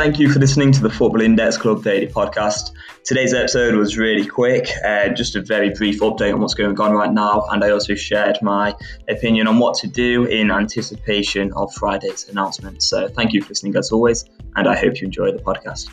thank you for listening to the Football Index Club Daily Podcast. Today's episode was really quick, uh, just a very brief update on what's going on right now, and I also shared my opinion on what to do in anticipation of Friday's announcement. So, thank you for listening as always, and I hope you enjoy the podcast.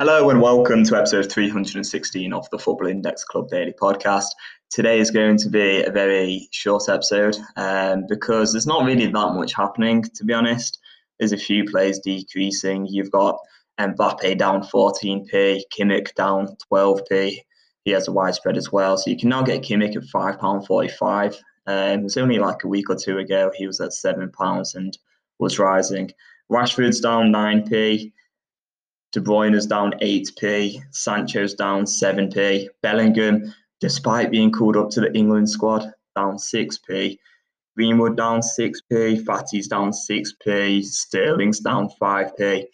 Hello and welcome to episode 316 of the Football Index Club Daily Podcast. Today is going to be a very short episode um, because there's not really that much happening, to be honest. There's a few players decreasing. You've got Mbappe down 14p, Kimmich down 12p. He has a widespread as well. So you can now get Kimmich at £5.45. Um, it was only like a week or two ago, he was at £7 and was rising. Rashford's down 9p. De Bruyne is down 8p, Sancho's down 7p, Bellingham, despite being called up to the England squad, down 6p, Greenwood down 6p, Fati's down 6p, Sterling's down 5p.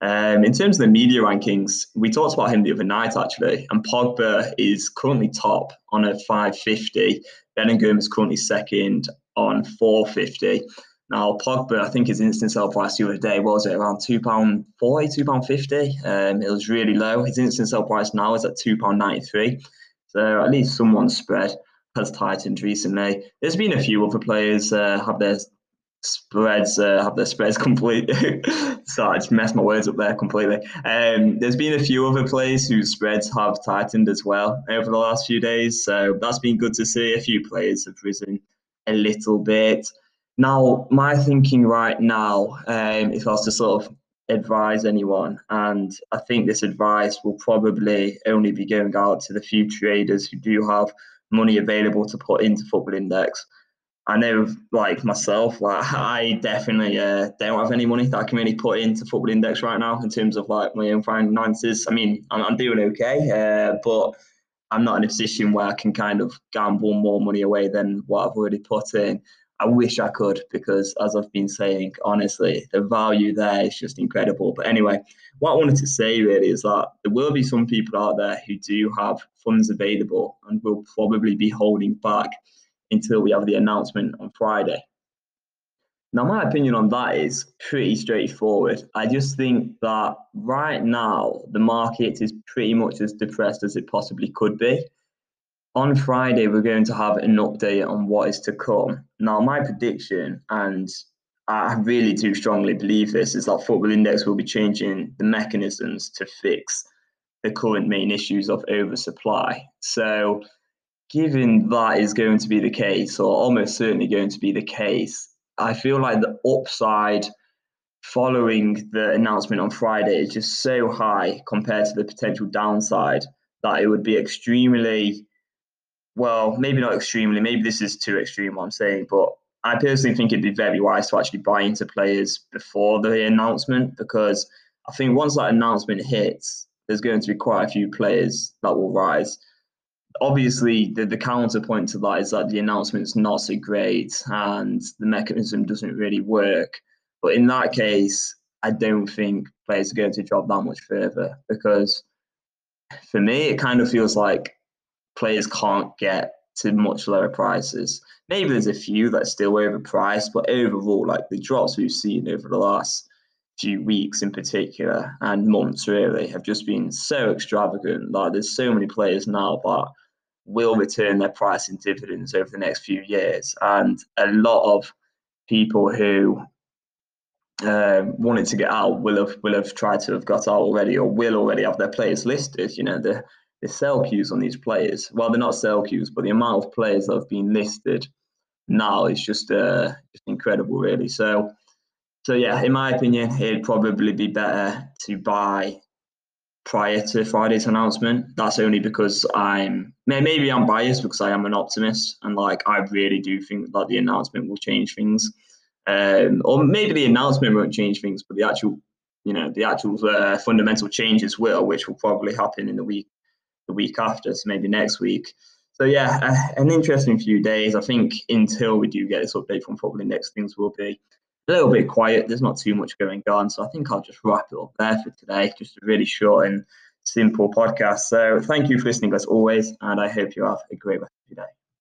Um, in terms of the media rankings, we talked about him the other night actually, and Pogba is currently top on a 550. Bellingham is currently second on 450. Now, Pogba, I think his instant sell price the other day was it around £2.40, £2.50. Um, it was really low. His instant sell price now is at £2.93. So at least someone's spread has tightened recently. There's been a few other players uh, have their spreads uh, have their spreads completely. Sorry, I just messed my words up there completely. Um, there's been a few other players whose spreads have tightened as well over the last few days. So that's been good to see. A few players have risen a little bit. Now, my thinking right now, um, if I was to sort of advise anyone, and I think this advice will probably only be going out to the few traders who do have money available to put into Football Index. I know, like myself, like I definitely uh, don't have any money that I can really put into Football Index right now in terms of like my own finances. I mean, I'm, I'm doing okay, uh, but I'm not in a position where I can kind of gamble more money away than what I've already put in. I wish I could because, as I've been saying, honestly, the value there is just incredible. But anyway, what I wanted to say really is that there will be some people out there who do have funds available and will probably be holding back until we have the announcement on Friday. Now, my opinion on that is pretty straightforward. I just think that right now the market is pretty much as depressed as it possibly could be on Friday, we're going to have an update on what is to come. Now, my prediction, and I really do strongly believe this, is that Football Index will be changing the mechanisms to fix the current main issues of oversupply. So, given that is going to be the case, or almost certainly going to be the case, I feel like the upside following the announcement on Friday is just so high compared to the potential downside that it would be extremely well, maybe not extremely. Maybe this is too extreme what I'm saying, but I personally think it'd be very wise to actually buy into players before the announcement because I think once that announcement hits, there's going to be quite a few players that will rise. Obviously, the, the counterpoint to that is that the announcement's not so great and the mechanism doesn't really work. But in that case, I don't think players are going to drop that much further because for me, it kind of feels like players can't get to much lower prices. Maybe there's a few that's still overpriced, but overall, like the drops we've seen over the last few weeks in particular and months really have just been so extravagant. Like there's so many players now that will return their price in dividends over the next few years, and a lot of people who uh, wanted to get out will have will have tried to have got out already or will already have their players listed. You know the the sell queues on these players. Well, they're not sell queues, but the amount of players that have been listed now is just uh, just incredible, really. So, so yeah, in my opinion, it'd probably be better to buy prior to Friday's announcement. That's only because I'm maybe I'm biased because I am an optimist and like I really do think that the announcement will change things. Um, or maybe the announcement won't change things, but the actual, you know, the actual uh, fundamental changes will, which will probably happen in the week the week after, so maybe next week. So yeah, an interesting few days. I think until we do get this update from Football Index, things will be a little bit quiet. There's not too much going on, so I think I'll just wrap it up there for today. Just a really short and simple podcast. So thank you for listening as always, and I hope you have a great rest of your day.